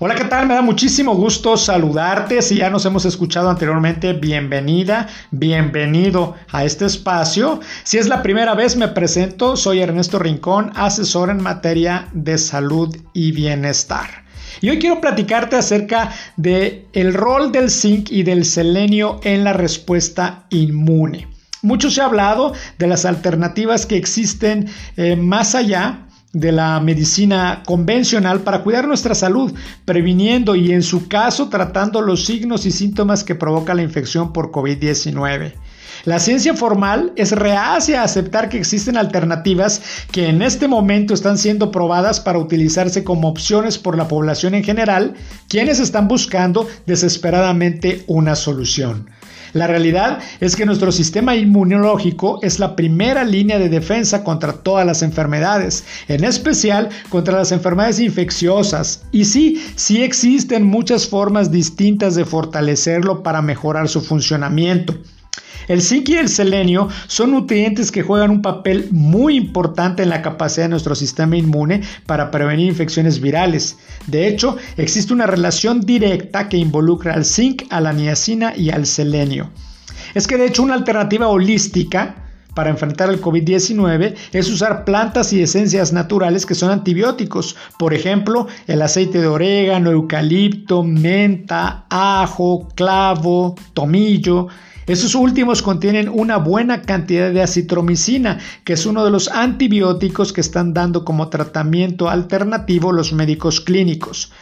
Hola, ¿qué tal? Me da muchísimo gusto saludarte. Si ya nos hemos escuchado anteriormente, bienvenida, bienvenido a este espacio. Si es la primera vez, me presento. Soy Ernesto Rincón, asesor en materia de salud y bienestar. Y hoy quiero platicarte acerca de el rol del zinc y del selenio en la respuesta inmune. Mucho se ha hablado de las alternativas que existen eh, más allá de la medicina convencional para cuidar nuestra salud, previniendo y en su caso tratando los signos y síntomas que provoca la infección por COVID-19. La ciencia formal es reacia a aceptar que existen alternativas que en este momento están siendo probadas para utilizarse como opciones por la población en general, quienes están buscando desesperadamente una solución. La realidad es que nuestro sistema inmunológico es la primera línea de defensa contra todas las enfermedades, en especial contra las enfermedades infecciosas. Y sí, sí existen muchas formas distintas de fortalecerlo para mejorar su funcionamiento. El zinc y el selenio son nutrientes que juegan un papel muy importante en la capacidad de nuestro sistema inmune para prevenir infecciones virales. De hecho, existe una relación directa que involucra al zinc, a la niacina y al selenio. Es que de hecho una alternativa holística para enfrentar el COVID-19 es usar plantas y esencias naturales que son antibióticos. Por ejemplo, el aceite de orégano, eucalipto, menta, ajo, clavo, tomillo. Estos últimos contienen una buena cantidad de acitromicina, que es uno de los antibióticos que están dando como tratamiento alternativo los médicos clínicos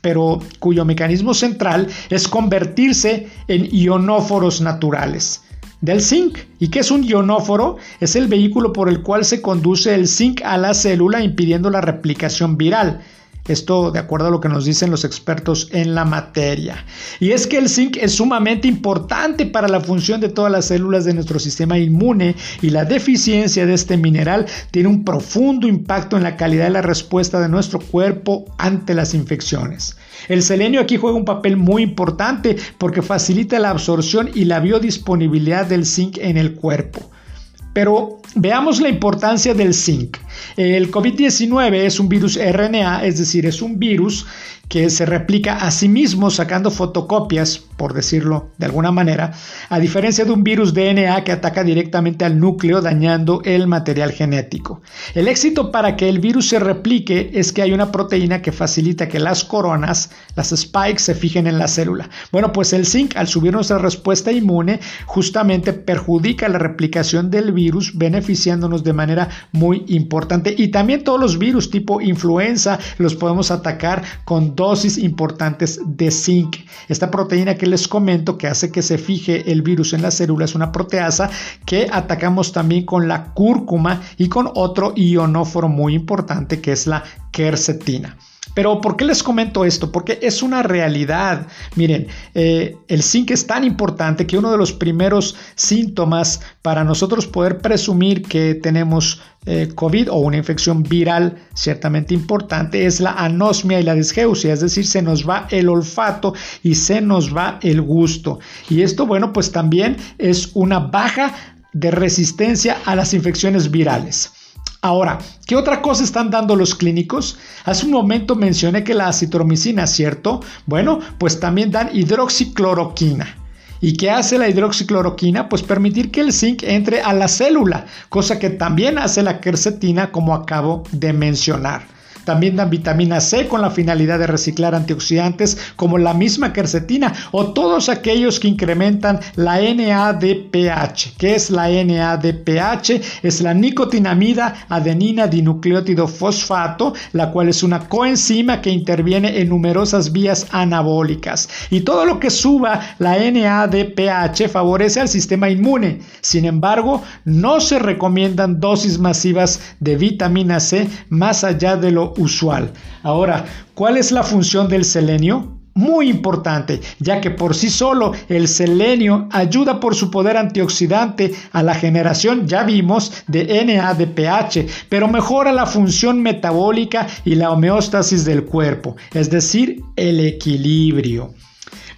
pero cuyo mecanismo central es convertirse en ionóforos naturales del zinc. ¿Y qué es un ionóforo? Es el vehículo por el cual se conduce el zinc a la célula impidiendo la replicación viral. Esto de acuerdo a lo que nos dicen los expertos en la materia. Y es que el zinc es sumamente importante para la función de todas las células de nuestro sistema inmune y la deficiencia de este mineral tiene un profundo impacto en la calidad de la respuesta de nuestro cuerpo ante las infecciones. El selenio aquí juega un papel muy importante porque facilita la absorción y la biodisponibilidad del zinc en el cuerpo. Pero veamos la importancia del zinc. El COVID-19 es un virus RNA, es decir, es un virus que se replica a sí mismo sacando fotocopias, por decirlo de alguna manera, a diferencia de un virus DNA que ataca directamente al núcleo dañando el material genético. El éxito para que el virus se replique es que hay una proteína que facilita que las coronas, las spikes, se fijen en la célula. Bueno, pues el zinc al subir nuestra respuesta inmune justamente perjudica la replicación del virus beneficiándonos de manera muy importante y también todos los virus tipo influenza los podemos atacar con dosis importantes de zinc. Esta proteína que les comento que hace que se fije el virus en la célula es una proteasa que atacamos también con la cúrcuma y con otro ionóforo muy importante que es la quercetina. Pero ¿por qué les comento esto? Porque es una realidad. Miren, eh, el zinc es tan importante que uno de los primeros síntomas para nosotros poder presumir que tenemos eh, COVID o una infección viral ciertamente importante es la anosmia y la disgeusia, es decir, se nos va el olfato y se nos va el gusto. Y esto, bueno, pues también es una baja de resistencia a las infecciones virales. Ahora, ¿qué otra cosa están dando los clínicos? Hace un momento mencioné que la acitromicina, ¿cierto? Bueno, pues también dan hidroxicloroquina. ¿Y qué hace la hidroxicloroquina? Pues permitir que el zinc entre a la célula, cosa que también hace la quercetina como acabo de mencionar. También dan vitamina C con la finalidad de reciclar antioxidantes como la misma quercetina o todos aquellos que incrementan la NADPH. ¿Qué es la NADPH? Es la nicotinamida adenina dinucleótido fosfato, la cual es una coenzima que interviene en numerosas vías anabólicas. Y todo lo que suba la NADPH favorece al sistema inmune. Sin embargo, no se recomiendan dosis masivas de vitamina C más allá de lo usual. Ahora, ¿cuál es la función del selenio? Muy importante, ya que por sí solo el selenio ayuda por su poder antioxidante a la generación, ya vimos, de NADPH, pero mejora la función metabólica y la homeostasis del cuerpo, es decir, el equilibrio.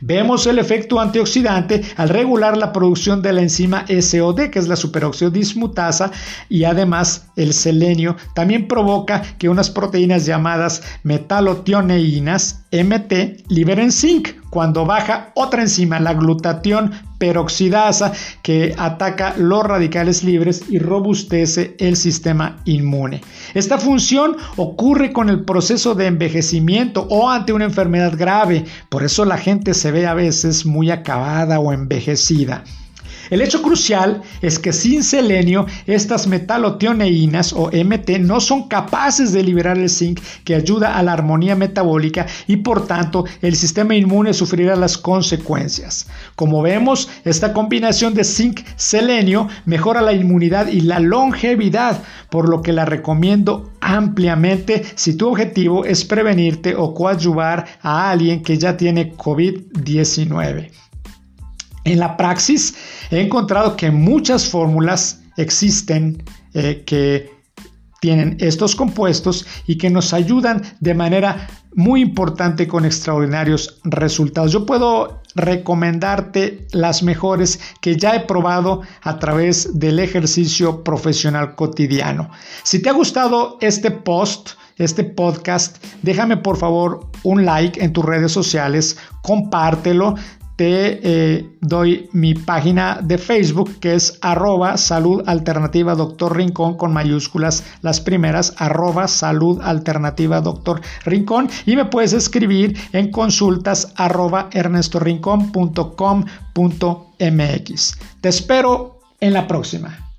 Vemos el efecto antioxidante al regular la producción de la enzima SOD, que es la superóxido dismutasa, y además el selenio. También provoca que unas proteínas llamadas metalotioneínas MT liberen zinc cuando baja otra enzima, la glutatión peroxidasa, que ataca los radicales libres y robustece el sistema inmune. Esta función ocurre con el proceso de envejecimiento o ante una enfermedad grave, por eso la gente se ve a veces muy acabada o envejecida. El hecho crucial es que sin selenio estas metalotioneínas o MT no son capaces de liberar el zinc que ayuda a la armonía metabólica y por tanto el sistema inmune sufrirá las consecuencias. Como vemos, esta combinación de zinc-selenio mejora la inmunidad y la longevidad, por lo que la recomiendo ampliamente si tu objetivo es prevenirte o coadyuvar a alguien que ya tiene COVID-19. En la praxis he encontrado que muchas fórmulas existen eh, que tienen estos compuestos y que nos ayudan de manera muy importante con extraordinarios resultados. Yo puedo recomendarte las mejores que ya he probado a través del ejercicio profesional cotidiano. Si te ha gustado este post, este podcast, déjame por favor un like en tus redes sociales, compártelo, te eh, doy mi página de Facebook que es arroba salud alternativa doctor rincón con mayúsculas las primeras arroba salud alternativa doctor rincón y me puedes escribir en consultas arroba ernestorincón.com.mx. Te espero en la próxima.